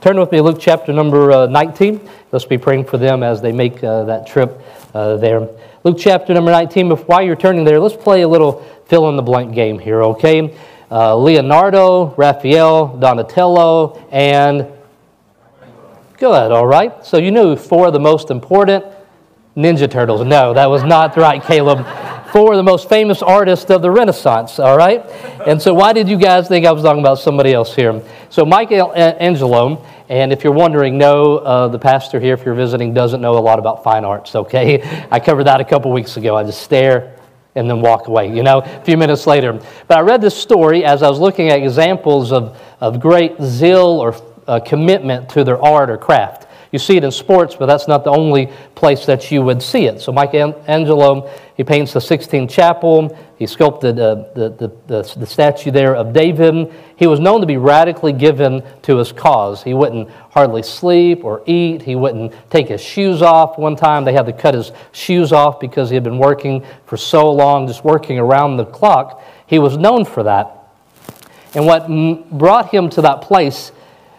Turn with me to Luke chapter number uh, 19. Let's be praying for them as they make uh, that trip uh, there. Luke chapter number 19. But while you're turning there, let's play a little fill in the blank game here, okay? Uh, Leonardo, Raphael, Donatello, and. Good, all right. So you knew four of the most important Ninja Turtles. No, that was not right, Caleb four of the most famous artists of the Renaissance, all right? And so, why did you guys think I was talking about somebody else here? So, Michelangelo, and if you're wondering, no, uh, the pastor here, if you're visiting, doesn't know a lot about fine arts, okay? I covered that a couple weeks ago. I just stare and then walk away, you know, a few minutes later. But I read this story as I was looking at examples of, of great zeal or uh, commitment to their art or craft. You see it in sports, but that's not the only place that you would see it. So Michelangelo, he paints the Sistine Chapel. He sculpted uh, the, the, the, the, statue there of David. He was known to be radically given to his cause. He wouldn't hardly sleep or eat. He wouldn't take his shoes off. One time they had to cut his shoes off because he had been working for so long, just working around the clock. He was known for that. And what brought him to that place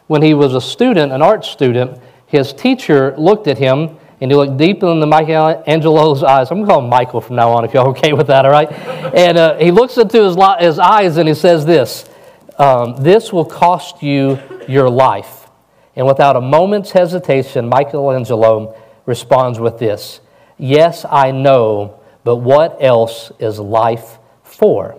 when he was a student, an art student, his teacher looked at him and he looked deep into Michelangelo's eyes. I'm going to call him Michael from now on if you're okay with that, all right? and uh, he looks into his, his eyes and he says this um, This will cost you your life. And without a moment's hesitation, Michelangelo responds with this Yes, I know, but what else is life for?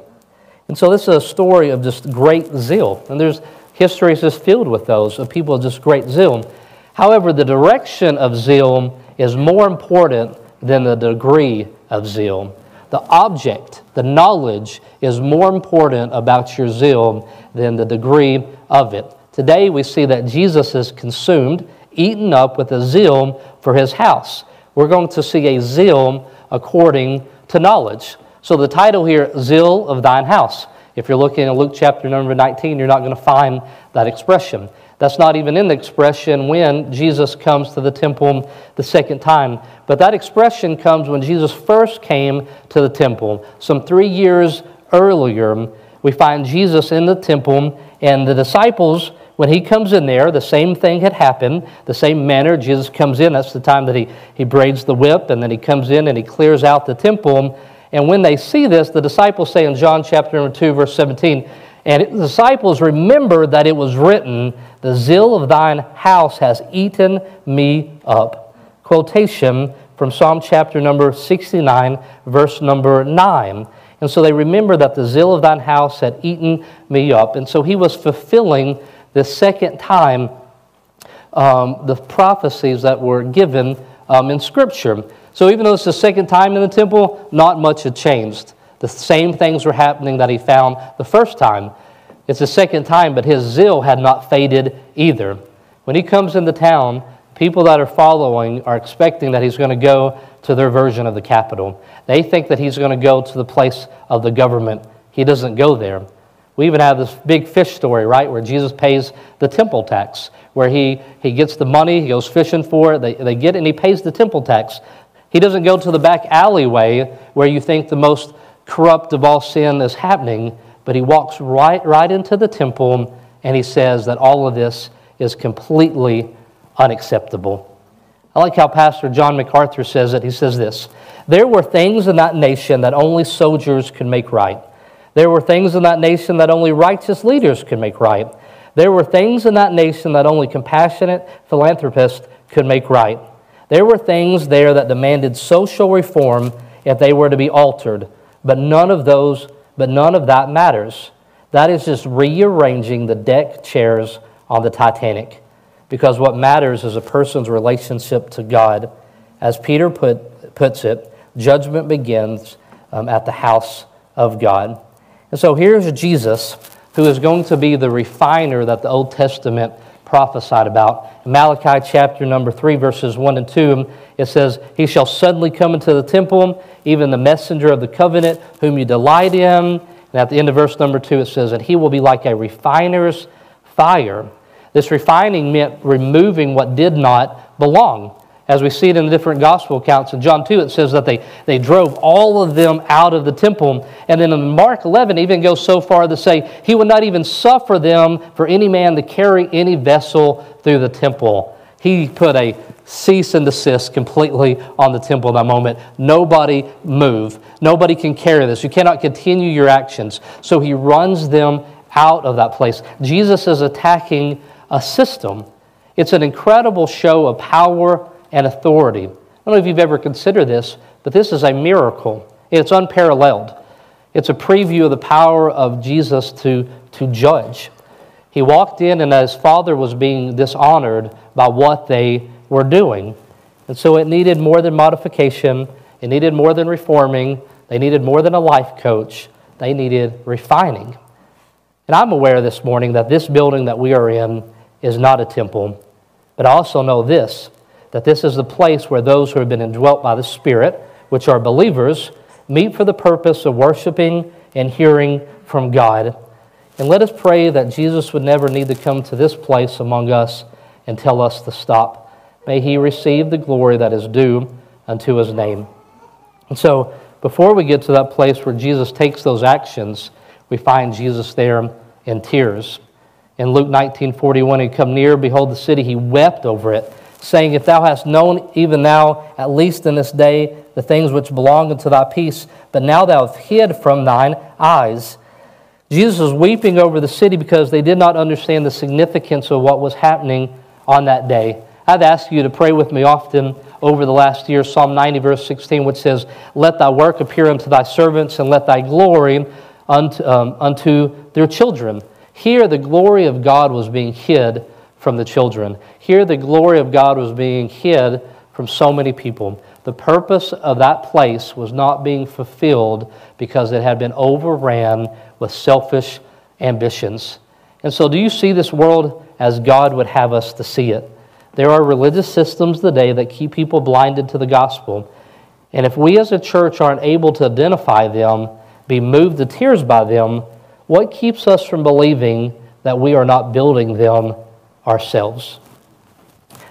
And so this is a story of just great zeal. And there's history is just filled with those, of people of just great zeal. However, the direction of zeal is more important than the degree of zeal. The object, the knowledge, is more important about your zeal than the degree of it. Today, we see that Jesus is consumed, eaten up with a zeal for his house. We're going to see a zeal according to knowledge. So, the title here, Zeal of Thine House. If you're looking at Luke chapter number 19, you're not going to find that expression. That's not even in the expression when Jesus comes to the temple the second time. But that expression comes when Jesus first came to the temple. Some three years earlier, we find Jesus in the temple, and the disciples, when he comes in there, the same thing had happened, the same manner. Jesus comes in, that's the time that he, he braids the whip, and then he comes in and he clears out the temple. And when they see this, the disciples say in John chapter number 2, verse 17, and the disciples remembered that it was written, The zeal of thine house has eaten me up. Quotation from Psalm chapter number 69, verse number 9. And so they remember that the zeal of thine house had eaten me up. And so he was fulfilling the second time um, the prophecies that were given um, in Scripture. So even though it's the second time in the temple, not much had changed. The same things were happening that he found the first time. It's the second time, but his zeal had not faded either. When he comes into town, people that are following are expecting that he's going to go to their version of the capital. They think that he's going to go to the place of the government. He doesn't go there. We even have this big fish story, right, where Jesus pays the temple tax, where he, he gets the money, he goes fishing for it, they, they get it, and he pays the temple tax. He doesn't go to the back alleyway where you think the most corrupt of all sin is happening, but he walks right, right into the temple and he says that all of this is completely unacceptable. I like how Pastor John MacArthur says it. He says this There were things in that nation that only soldiers could make right. There were things in that nation that only righteous leaders could make right. There were things in that nation that only compassionate philanthropists could make right. There were things there that demanded social reform if they were to be altered. But none of those, but none of that matters. That is just rearranging the deck chairs on the Titanic. Because what matters is a person's relationship to God. As Peter put, puts it, judgment begins um, at the house of God. And so here's Jesus, who is going to be the refiner that the Old Testament prophesied about. Malachi chapter number 3, verses 1 and 2, it says, He shall suddenly come into the temple, even the messenger of the covenant, whom you delight in. And at the end of verse number 2, it says, that he will be like a refiner's fire. This refining meant removing what did not belong. As we see it in the different gospel accounts. In John 2, it says that they, they drove all of them out of the temple. And then in Mark 11, even goes so far to say he would not even suffer them for any man to carry any vessel through the temple. He put a cease and desist completely on the temple at that moment. Nobody move. Nobody can carry this. You cannot continue your actions. So he runs them out of that place. Jesus is attacking a system. It's an incredible show of power and authority. I don't know if you've ever considered this, but this is a miracle. It's unparalleled. It's a preview of the power of Jesus to, to judge. He walked in, and his father was being dishonored by what they were doing. And so it needed more than modification, it needed more than reforming, they needed more than a life coach, they needed refining. And I'm aware this morning that this building that we are in is not a temple, but I also know this that this is the place where those who have been indwelt by the Spirit, which are believers, meet for the purpose of worshiping and hearing from God. And let us pray that Jesus would never need to come to this place among us and tell us to stop. May he receive the glory that is due unto his name. And so, before we get to that place where Jesus takes those actions, we find Jesus there in tears. In Luke 19 41, he come near, behold the city, he wept over it, saying, If thou hast known even now, at least in this day, the things which belong unto thy peace, but now thou hast hid from thine eyes Jesus was weeping over the city because they did not understand the significance of what was happening on that day. I've asked you to pray with me often over the last year, Psalm 90, verse 16, which says, Let thy work appear unto thy servants, and let thy glory unto, um, unto their children. Here, the glory of God was being hid from the children. Here, the glory of God was being hid from so many people. The purpose of that place was not being fulfilled because it had been overran with selfish ambitions. And so, do you see this world as God would have us to see it? There are religious systems today that keep people blinded to the gospel. And if we as a church aren't able to identify them, be moved to tears by them, what keeps us from believing that we are not building them ourselves?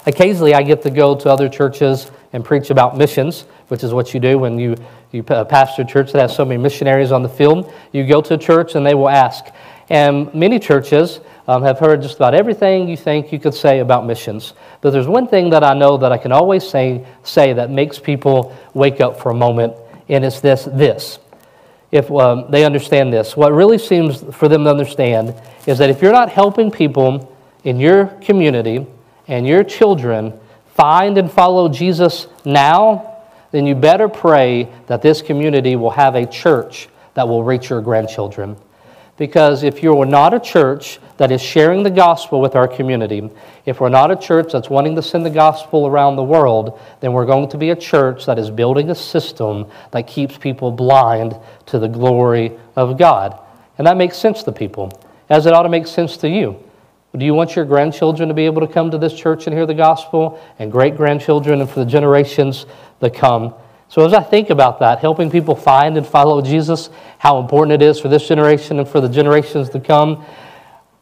Occasionally, I get to go to other churches and preach about missions, which is what you do when you, you pastor a church that has so many missionaries on the field. You go to a church and they will ask. And many churches um, have heard just about everything you think you could say about missions. But there's one thing that I know that I can always say, say that makes people wake up for a moment, and it's this this. If um, they understand this, what really seems for them to understand is that if you're not helping people in your community and your children find and follow Jesus now, then you better pray that this community will have a church that will reach your grandchildren. Because if you're not a church that is sharing the gospel with our community, if we're not a church that's wanting to send the gospel around the world, then we're going to be a church that is building a system that keeps people blind to the glory of God. And that makes sense to people, as it ought to make sense to you. Do you want your grandchildren to be able to come to this church and hear the gospel, and great grandchildren, and for the generations that come? So, as I think about that, helping people find and follow Jesus, how important it is for this generation and for the generations to come,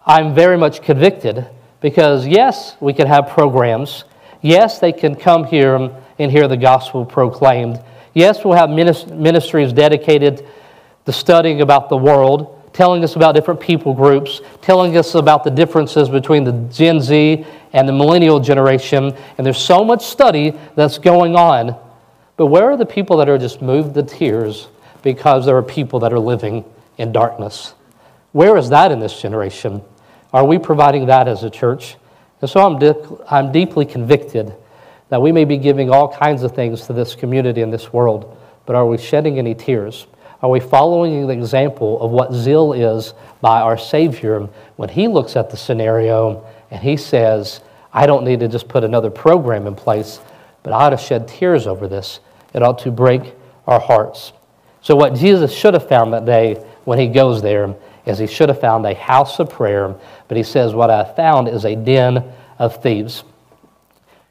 I'm very much convicted because, yes, we can have programs. Yes, they can come here and hear the gospel proclaimed. Yes, we'll have ministries dedicated to studying about the world telling us about different people groups, telling us about the differences between the Gen Z and the millennial generation. And there's so much study that's going on. But where are the people that are just moved to tears because there are people that are living in darkness? Where is that in this generation? Are we providing that as a church? And so I'm, di- I'm deeply convicted that we may be giving all kinds of things to this community and this world, but are we shedding any tears? Are we following the example of what zeal is by our Savior when He looks at the scenario and He says, I don't need to just put another program in place, but I ought to shed tears over this. It ought to break our hearts. So, what Jesus should have found that day when He goes there is He should have found a house of prayer, but He says, What I found is a den of thieves.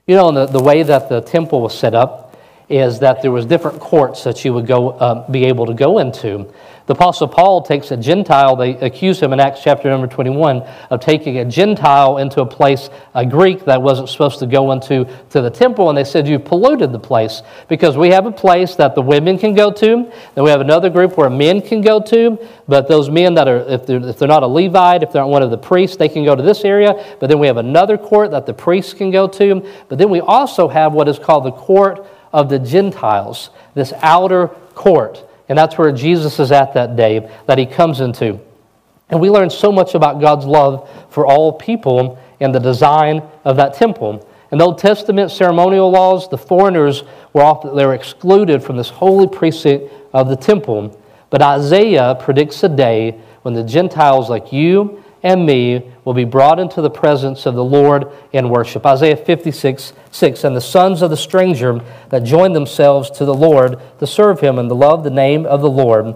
You know, the, the way that the temple was set up, is that there was different courts that you would go, uh, be able to go into. The Apostle Paul takes a Gentile, they accuse him in Acts chapter number 21 of taking a Gentile into a place, a Greek that wasn't supposed to go into to the temple, and they said, You polluted the place because we have a place that the women can go to, then we have another group where men can go to, but those men that are, if they're, if they're not a Levite, if they're not one of the priests, they can go to this area, but then we have another court that the priests can go to, but then we also have what is called the court of the Gentiles, this outer court. And that's where Jesus is at that day that he comes into. And we learn so much about God's love for all people and the design of that temple. In the Old Testament ceremonial laws, the foreigners were often they were excluded from this holy precinct of the temple. But Isaiah predicts a day when the Gentiles like you and me will be brought into the presence of the Lord in worship. Isaiah 56, 6. And the sons of the stranger that join themselves to the Lord to serve him and to love the name of the Lord.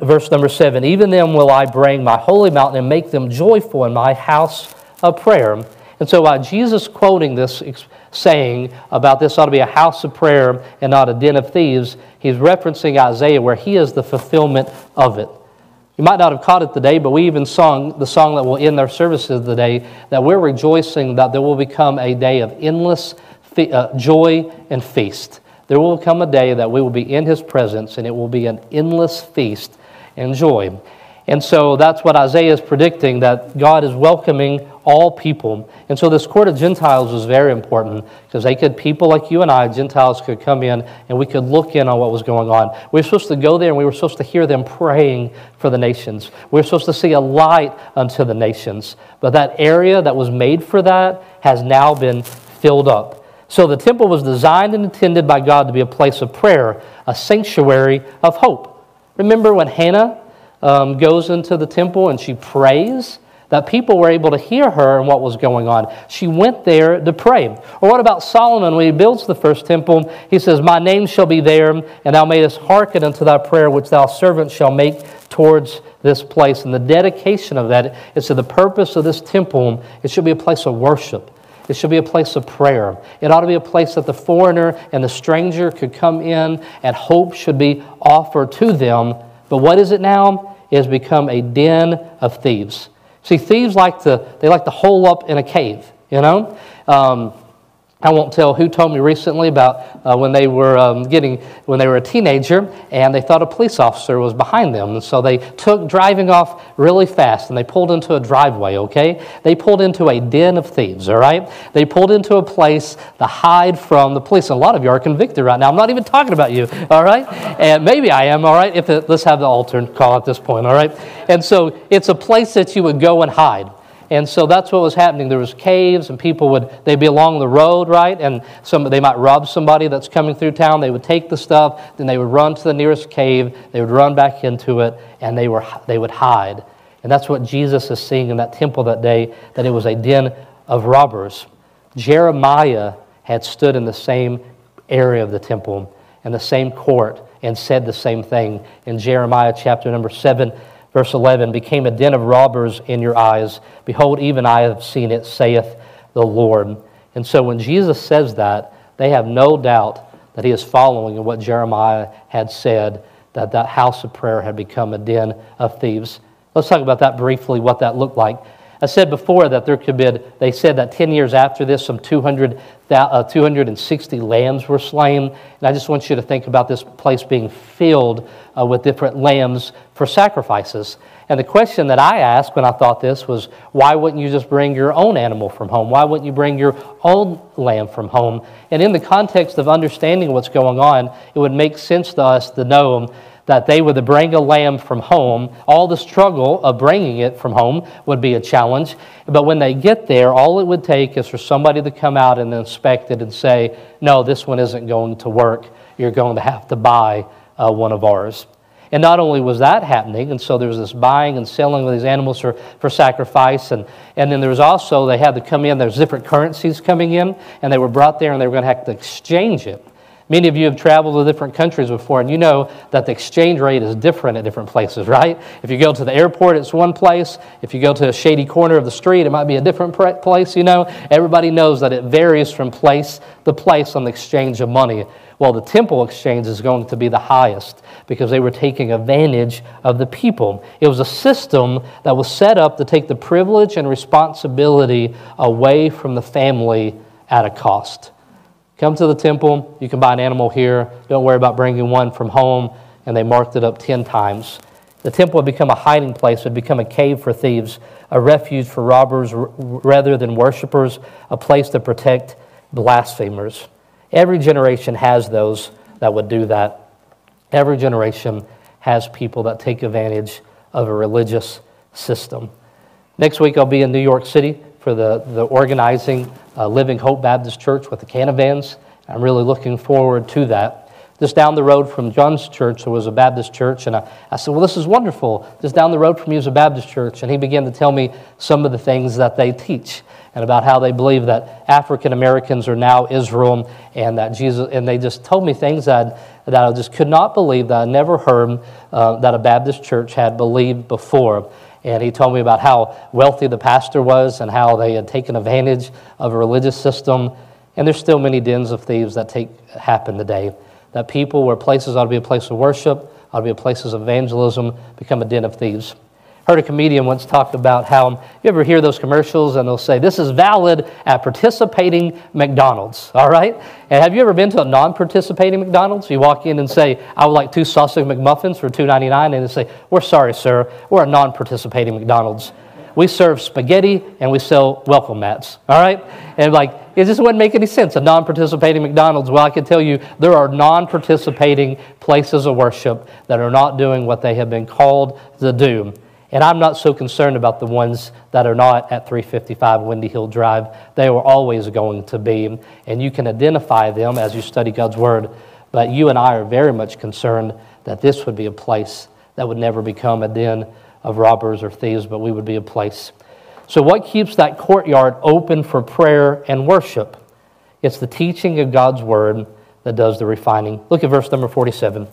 Verse number 7 Even them will I bring my holy mountain and make them joyful in my house of prayer. And so, by Jesus quoting this saying about this ought to be a house of prayer and not a den of thieves, he's referencing Isaiah where he is the fulfillment of it. You might not have caught it today, but we even sung the song that will end our services today that we're rejoicing that there will become a day of endless fe- uh, joy and feast. There will come a day that we will be in His presence and it will be an endless feast and joy. And so that's what Isaiah is predicting that God is welcoming all people. And so this court of Gentiles was very important because they could, people like you and I, Gentiles could come in and we could look in on what was going on. We were supposed to go there and we were supposed to hear them praying for the nations. We were supposed to see a light unto the nations. But that area that was made for that has now been filled up. So the temple was designed and intended by God to be a place of prayer, a sanctuary of hope. Remember when Hannah um, goes into the temple and she prays? That people were able to hear her and what was going on. She went there to pray. Or what about Solomon when he builds the first temple? He says, My name shall be there, and thou mayest hearken unto thy prayer, which thou servant shall make towards this place. And the dedication of that is to the purpose of this temple, it should be a place of worship. It should be a place of prayer. It ought to be a place that the foreigner and the stranger could come in and hope should be offered to them. But what is it now? It has become a den of thieves. See, thieves like to, they like to hole up in a cave, you know? Um, I won't tell who told me recently about uh, when they were um, getting when they were a teenager and they thought a police officer was behind them, and so they took driving off really fast and they pulled into a driveway. Okay, they pulled into a den of thieves. All right, they pulled into a place to hide from the police. And a lot of you are convicted right now. I'm not even talking about you. All right, and maybe I am. All right, if it, let's have the altar call at this point. All right, and so it's a place that you would go and hide. And so that's what was happening. There was caves, and people would they'd be along the road, right? And some they might rob somebody that's coming through town. They would take the stuff, then they would run to the nearest cave. They would run back into it, and they were they would hide. And that's what Jesus is seeing in that temple that day. That it was a den of robbers. Jeremiah had stood in the same area of the temple in the same court and said the same thing in Jeremiah chapter number seven Verse 11 became a den of robbers in your eyes. Behold, even I have seen it, saith the Lord. And so when Jesus says that, they have no doubt that he is following in what Jeremiah had said, that that house of prayer had become a den of thieves. Let's talk about that briefly, what that looked like. I said before that there could be, they said that 10 years after this, some 200, uh, 260 lambs were slain. And I just want you to think about this place being filled uh, with different lambs for sacrifices. And the question that I asked when I thought this was, why wouldn't you just bring your own animal from home? Why wouldn't you bring your own lamb from home? And in the context of understanding what's going on, it would make sense to us to know that they would bring a lamb from home. All the struggle of bringing it from home would be a challenge. But when they get there, all it would take is for somebody to come out and inspect it and say, no, this one isn't going to work. You're going to have to buy uh, one of ours. And not only was that happening, and so there was this buying and selling of these animals for, for sacrifice, and, and then there was also, they had to come in, there's different currencies coming in, and they were brought there and they were going to have to exchange it. Many of you have traveled to different countries before, and you know that the exchange rate is different at different places, right? If you go to the airport, it's one place. If you go to a shady corner of the street, it might be a different place, you know? Everybody knows that it varies from place to place on the exchange of money. Well, the temple exchange is going to be the highest because they were taking advantage of the people. It was a system that was set up to take the privilege and responsibility away from the family at a cost. Come to the temple. You can buy an animal here. Don't worry about bringing one from home. And they marked it up 10 times. The temple had become a hiding place, it had become a cave for thieves, a refuge for robbers rather than worshipers, a place to protect blasphemers. Every generation has those that would do that. Every generation has people that take advantage of a religious system. Next week, I'll be in New York City for the, the organizing uh, Living Hope Baptist Church with the Canavans. I'm really looking forward to that. Just down the road from John's church, there was a Baptist church, and I, I said, Well, this is wonderful. Just down the road from you is a Baptist church. And he began to tell me some of the things that they teach and about how they believe that African Americans are now Israel, and that Jesus, and they just told me things that, that I just could not believe that I never heard uh, that a Baptist church had believed before. And he told me about how wealthy the pastor was and how they had taken advantage of a religious system. And there's still many dens of thieves that take, happen today. That people where places ought to be a place of worship, ought to be a places of evangelism, become a den of thieves heard a comedian once talk about how um, you ever hear those commercials and they'll say this is valid at participating McDonald's, all right? And have you ever been to a non-participating McDonald's? You walk in and say, "I would like two sausage McMuffins for $2.99," and they say, "We're sorry, sir, we're a non-participating McDonald's. We serve spaghetti and we sell welcome mats, all right?" And like it just wouldn't make any sense. A non participating McDonald's, well, I can tell you there are non participating places of worship that are not doing what they have been called to do. And I'm not so concerned about the ones that are not at 355 Windy Hill Drive. They are always going to be. And you can identify them as you study God's Word. But you and I are very much concerned that this would be a place that would never become a den of robbers or thieves, but we would be a place. So, what keeps that courtyard open for prayer and worship? It's the teaching of God's Word that does the refining. Look at verse number 47.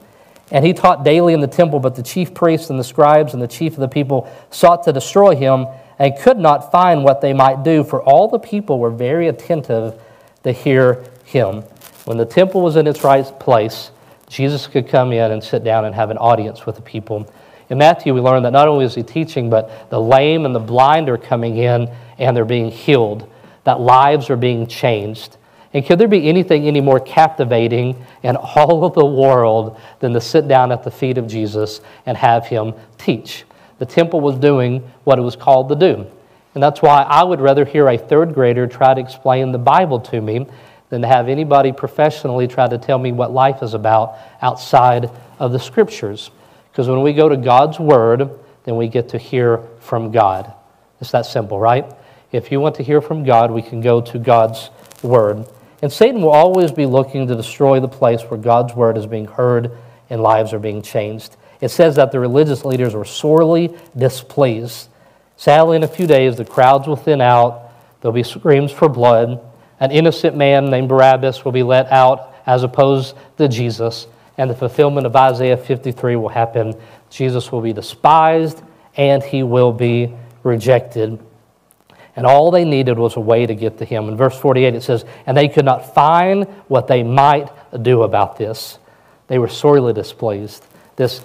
And he taught daily in the temple, but the chief priests and the scribes and the chief of the people sought to destroy him and could not find what they might do, for all the people were very attentive to hear him. When the temple was in its right place, Jesus could come in and sit down and have an audience with the people. In Matthew, we learn that not only is he teaching, but the lame and the blind are coming in and they're being healed, that lives are being changed. And could there be anything any more captivating in all of the world than to sit down at the feet of Jesus and have him teach? The temple was doing what it was called to do. And that's why I would rather hear a third grader try to explain the Bible to me than to have anybody professionally try to tell me what life is about outside of the scriptures. Because when we go to God's Word, then we get to hear from God. It's that simple, right? If you want to hear from God, we can go to God's Word. And Satan will always be looking to destroy the place where God's word is being heard and lives are being changed. It says that the religious leaders were sorely displeased. Sadly, in a few days, the crowds will thin out. There'll be screams for blood. An innocent man named Barabbas will be let out as opposed to Jesus. And the fulfillment of Isaiah 53 will happen. Jesus will be despised and he will be rejected. And all they needed was a way to get to him. In verse 48, it says, And they could not find what they might do about this. They were sorely displeased. This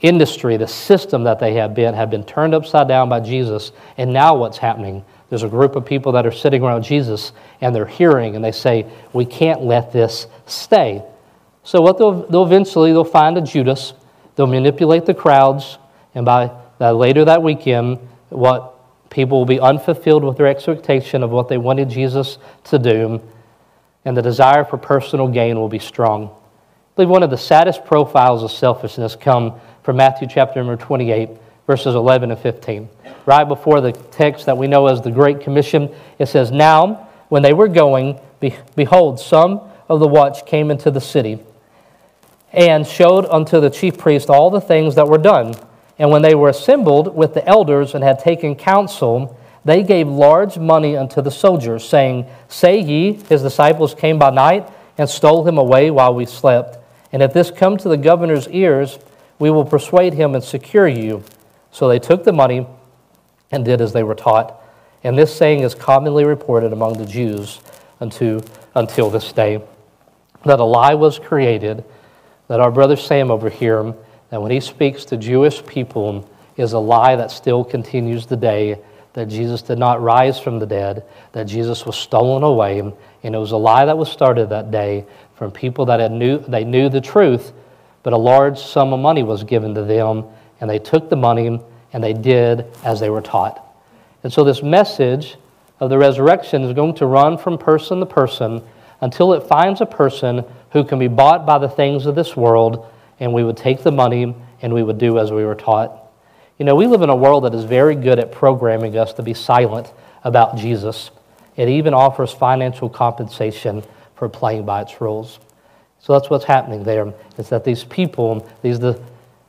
industry, the system that they had been, had been turned upside down by Jesus. And now what's happening? There's a group of people that are sitting around Jesus and they're hearing and they say, We can't let this stay. So what they'll, they'll eventually they'll find a Judas, they'll manipulate the crowds, and by that later that weekend, what People will be unfulfilled with their expectation of what they wanted Jesus to do, and the desire for personal gain will be strong. I believe one of the saddest profiles of selfishness come from Matthew chapter number 28, verses 11 and 15. Right before the text that we know as the Great Commission, it says, Now, when they were going, behold, some of the watch came into the city and showed unto the chief priest all the things that were done. And when they were assembled with the elders and had taken counsel, they gave large money unto the soldiers, saying, Say ye, his disciples came by night and stole him away while we slept. And if this come to the governor's ears, we will persuade him and secure you. So they took the money and did as they were taught. And this saying is commonly reported among the Jews unto, until this day that a lie was created, that our brother Sam over here, that when he speaks to Jewish people, is a lie that still continues today, that Jesus did not rise from the dead, that Jesus was stolen away, and it was a lie that was started that day from people that had knew, they knew the truth, but a large sum of money was given to them, and they took the money and they did as they were taught. And so this message of the resurrection is going to run from person to person until it finds a person who can be bought by the things of this world, and we would take the money and we would do as we were taught. You know, we live in a world that is very good at programming us to be silent about Jesus. It even offers financial compensation for playing by its rules. So that's what's happening there. Is that these people, these the,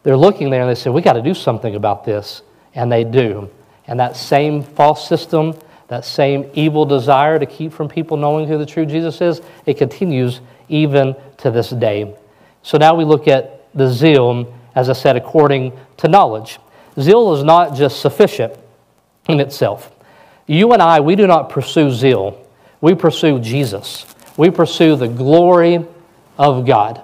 they're looking there and they say, we got to do something about this, and they do. And that same false system that same evil desire to keep from people knowing who the true Jesus is, it continues even to this day. So now we look at the zeal, as I said, according to knowledge. Zeal is not just sufficient in itself. You and I, we do not pursue zeal, we pursue Jesus. We pursue the glory of God.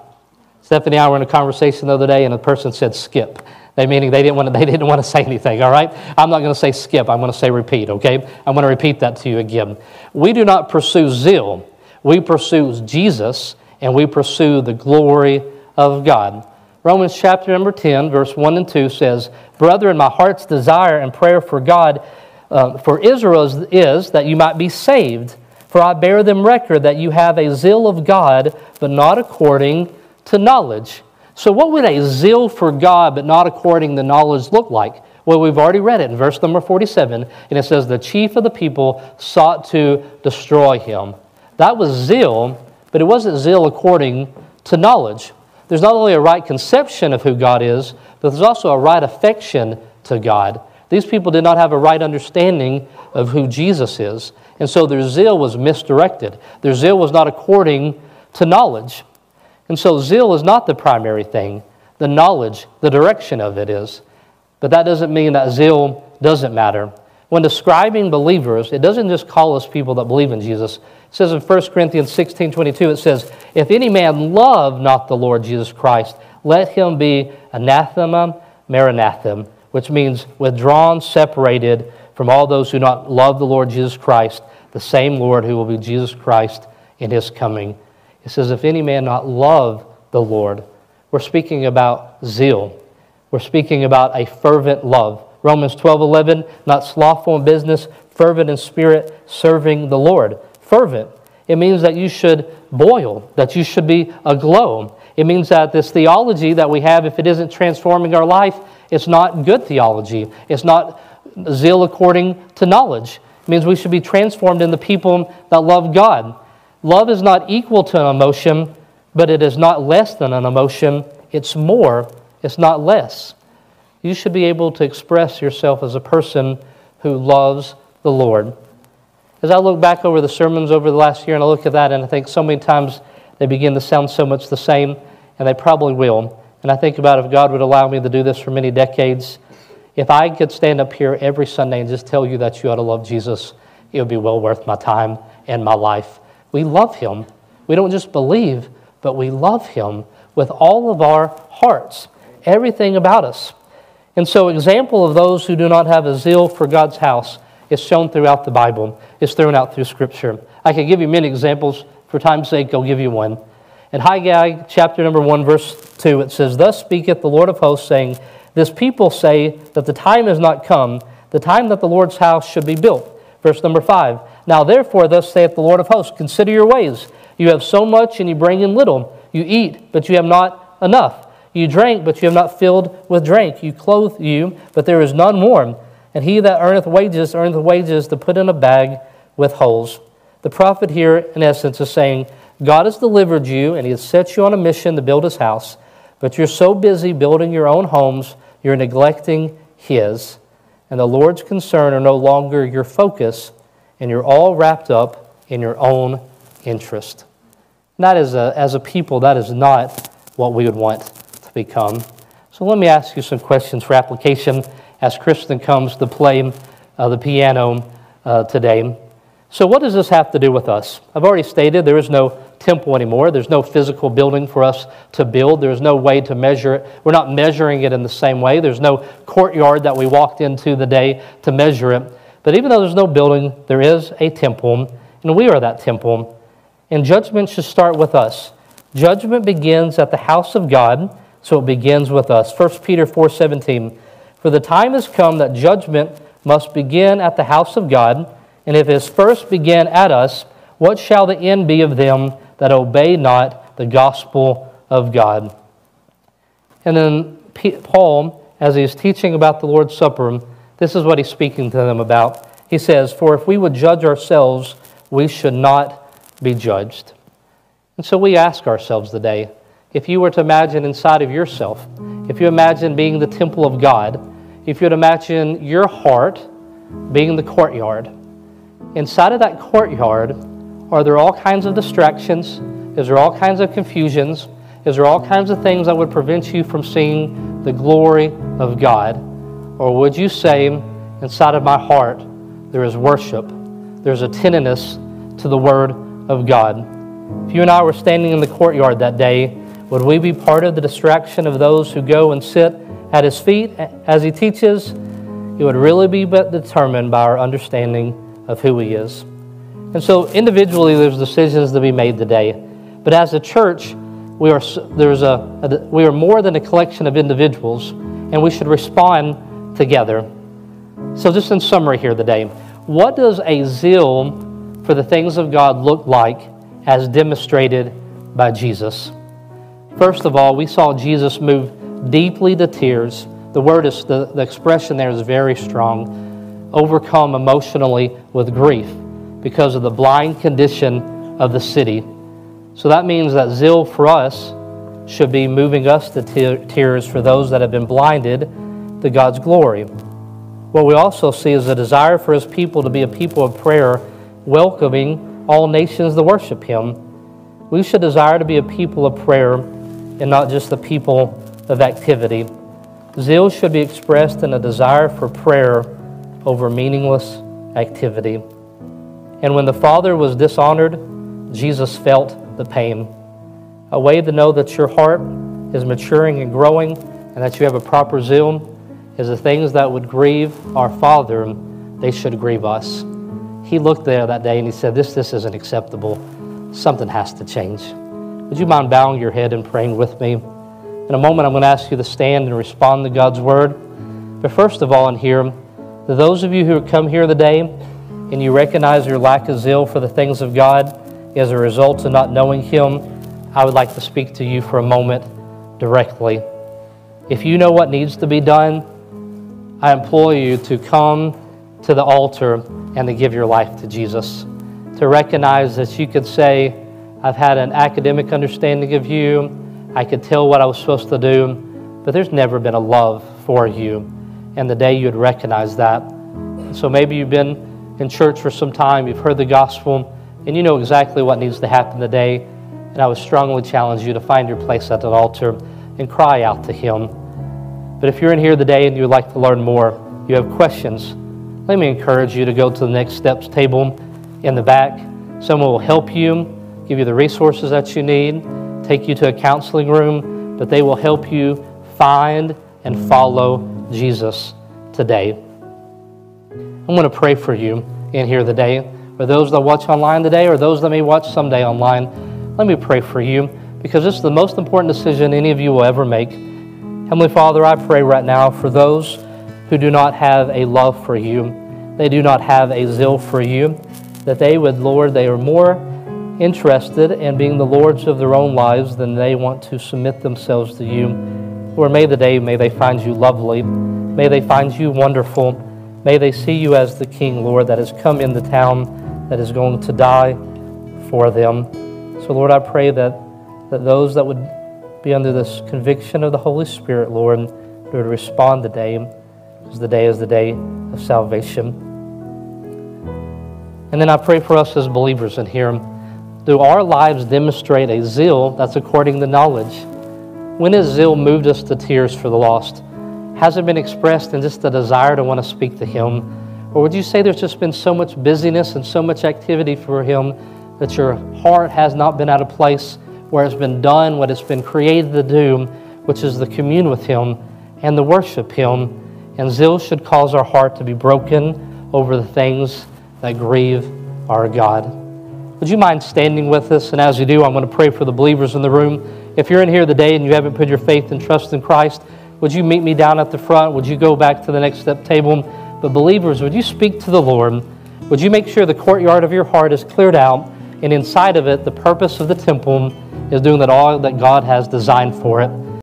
Stephanie and I were in a conversation the other day, and a person said, skip. They meaning they didn't want to, they didn't want to say anything, all right? I'm not going to say skip, I'm going to say repeat, okay? I'm going to repeat that to you again. We do not pursue zeal, we pursue Jesus, and we pursue the glory of God. Romans chapter number 10, verse 1 and 2 says, Brethren, my heart's desire and prayer for God, uh, for Israel is, is that you might be saved. For I bear them record that you have a zeal of God, but not according to knowledge. So, what would a zeal for God but not according to knowledge look like? Well, we've already read it in verse number 47, and it says, The chief of the people sought to destroy him. That was zeal, but it wasn't zeal according to knowledge. There's not only a right conception of who God is, but there's also a right affection to God. These people did not have a right understanding of who Jesus is, and so their zeal was misdirected. Their zeal was not according to knowledge. And so zeal is not the primary thing, the knowledge, the direction of it is. But that doesn't mean that zeal doesn't matter. When describing believers, it doesn't just call us people that believe in Jesus. It says in 1 Corinthians 16 22, it says, If any man love not the Lord Jesus Christ, let him be anathema maranatha, which means withdrawn, separated from all those who not love the Lord Jesus Christ, the same Lord who will be Jesus Christ in his coming. It says, If any man not love the Lord, we're speaking about zeal. We're speaking about a fervent love. Romans 12 11, not slothful in business, fervent in spirit, serving the Lord. Fervent. It means that you should boil, that you should be aglow. It means that this theology that we have, if it isn't transforming our life, it's not good theology. It's not zeal according to knowledge. It means we should be transformed into people that love God. Love is not equal to an emotion, but it is not less than an emotion. It's more, it's not less. You should be able to express yourself as a person who loves the Lord. As I look back over the sermons over the last year and I look at that, and I think so many times they begin to sound so much the same, and they probably will. And I think about if God would allow me to do this for many decades, if I could stand up here every Sunday and just tell you that you ought to love Jesus, it would be well worth my time and my life. We love him. We don't just believe, but we love him with all of our hearts, everything about us. And so, example of those who do not have a zeal for God's house is shown throughout the Bible. It's thrown out through Scripture. I can give you many examples. For time's sake, I'll give you one. In Haggai chapter number 1, verse 2, it says, Thus speaketh the Lord of hosts, saying, This people say that the time is not come, the time that the Lord's house should be built. Verse number 5, now, therefore, thus saith the Lord of hosts Consider your ways. You have so much, and you bring in little. You eat, but you have not enough. You drink, but you have not filled with drink. You clothe you, but there is none warm. And he that earneth wages, earneth wages to put in a bag with holes. The prophet here, in essence, is saying, God has delivered you, and he has set you on a mission to build his house, but you're so busy building your own homes, you're neglecting his. And the Lord's concern are no longer your focus, and you're all wrapped up in your own interest. That is a, as a people, that is not what we would want to become. So let me ask you some questions for application as Kristen comes to play uh, the piano uh, today. So, what does this have to do with us? I've already stated there is no temple anymore. There's no physical building for us to build. There's no way to measure it. We're not measuring it in the same way. There's no courtyard that we walked into the day to measure it. But even though there's no building, there is a temple, and we are that temple. And judgment should start with us. Judgment begins at the house of God, so it begins with us. 1 Peter 4:17. For the time has come that judgment must begin at the house of God, and if it first begin at us, what shall the end be of them that obey not the gospel of God? And then Paul, as he is teaching about the Lord's Supper, this is what he's speaking to them about. He says, For if we would judge ourselves, we should not be judged. And so we ask ourselves today if you were to imagine inside of yourself, if you imagine being the temple of God, if you would imagine your heart being the courtyard, inside of that courtyard, are there all kinds of distractions? Is there all kinds of confusions? Is there all kinds of things that would prevent you from seeing the glory of God? Or would you say, inside of my heart, there is worship, there's attentiveness to the Word of God. If you and I were standing in the courtyard that day, would we be part of the distraction of those who go and sit at his feet as he teaches? It would really be determined by our understanding of who he is. And so individually, there's decisions to be made today. But as a church, we are, there's a, a, we are more than a collection of individuals, and we should respond together. So, just in summary here today, what does a zeal for the things of God look like as demonstrated by Jesus. First of all, we saw Jesus move deeply to tears. The word is, the, the expression there is very strong. Overcome emotionally with grief because of the blind condition of the city. So that means that zeal for us should be moving us to tears for those that have been blinded to God's glory. What we also see is a desire for his people to be a people of prayer welcoming all nations to worship Him. We should desire to be a people of prayer and not just the people of activity. Zeal should be expressed in a desire for prayer over meaningless activity. And when the Father was dishonored, Jesus felt the pain. A way to know that your heart is maturing and growing and that you have a proper zeal is the things that would grieve our Father, they should grieve us he looked there that day and he said, This, this isn't acceptable. Something has to change. Would you mind bowing your head and praying with me? In a moment, I'm going to ask you to stand and respond to God's word. But first of all, in here, to those of you who have come here today and you recognize your lack of zeal for the things of God as a result of not knowing Him, I would like to speak to you for a moment directly. If you know what needs to be done, I implore you to come to the altar and to give your life to Jesus. To recognize that you could say, I've had an academic understanding of you, I could tell what I was supposed to do, but there's never been a love for you. And the day you'd recognize that. So maybe you've been in church for some time, you've heard the gospel, and you know exactly what needs to happen today. And I would strongly challenge you to find your place at that altar and cry out to Him. But if you're in here today and you'd like to learn more, you have questions, let me encourage you to go to the next steps table in the back. Someone will help you, give you the resources that you need, take you to a counseling room, but they will help you find and follow Jesus today. I'm going to pray for you in here today. For those that watch online today or those that may watch someday online, let me pray for you because this is the most important decision any of you will ever make. Heavenly Father, I pray right now for those who do not have a love for you, they do not have a zeal for you, that they would, Lord, they are more interested in being the lords of their own lives than they want to submit themselves to you. Lord, may the day, may they find you lovely, may they find you wonderful, may they see you as the King, Lord, that has come in the town, that is going to die for them. So, Lord, I pray that, that those that would be under this conviction of the Holy Spirit, Lord, would respond today because the day is the day of salvation. And then I pray for us as believers in here do our lives demonstrate a zeal that's according to knowledge? When has zeal moved us to tears for the lost? Has it been expressed in just a desire to want to speak to Him? Or would you say there's just been so much busyness and so much activity for Him that your heart has not been at a place where it's been done what it's been created to do, which is to commune with Him and to worship Him? And zeal should cause our heart to be broken over the things that grieve our God. Would you mind standing with us? And as you do, I'm going to pray for the believers in the room. If you're in here today and you haven't put your faith and trust in Christ, would you meet me down at the front? Would you go back to the next step table? But, believers, would you speak to the Lord? Would you make sure the courtyard of your heart is cleared out? And inside of it, the purpose of the temple is doing that all that God has designed for it.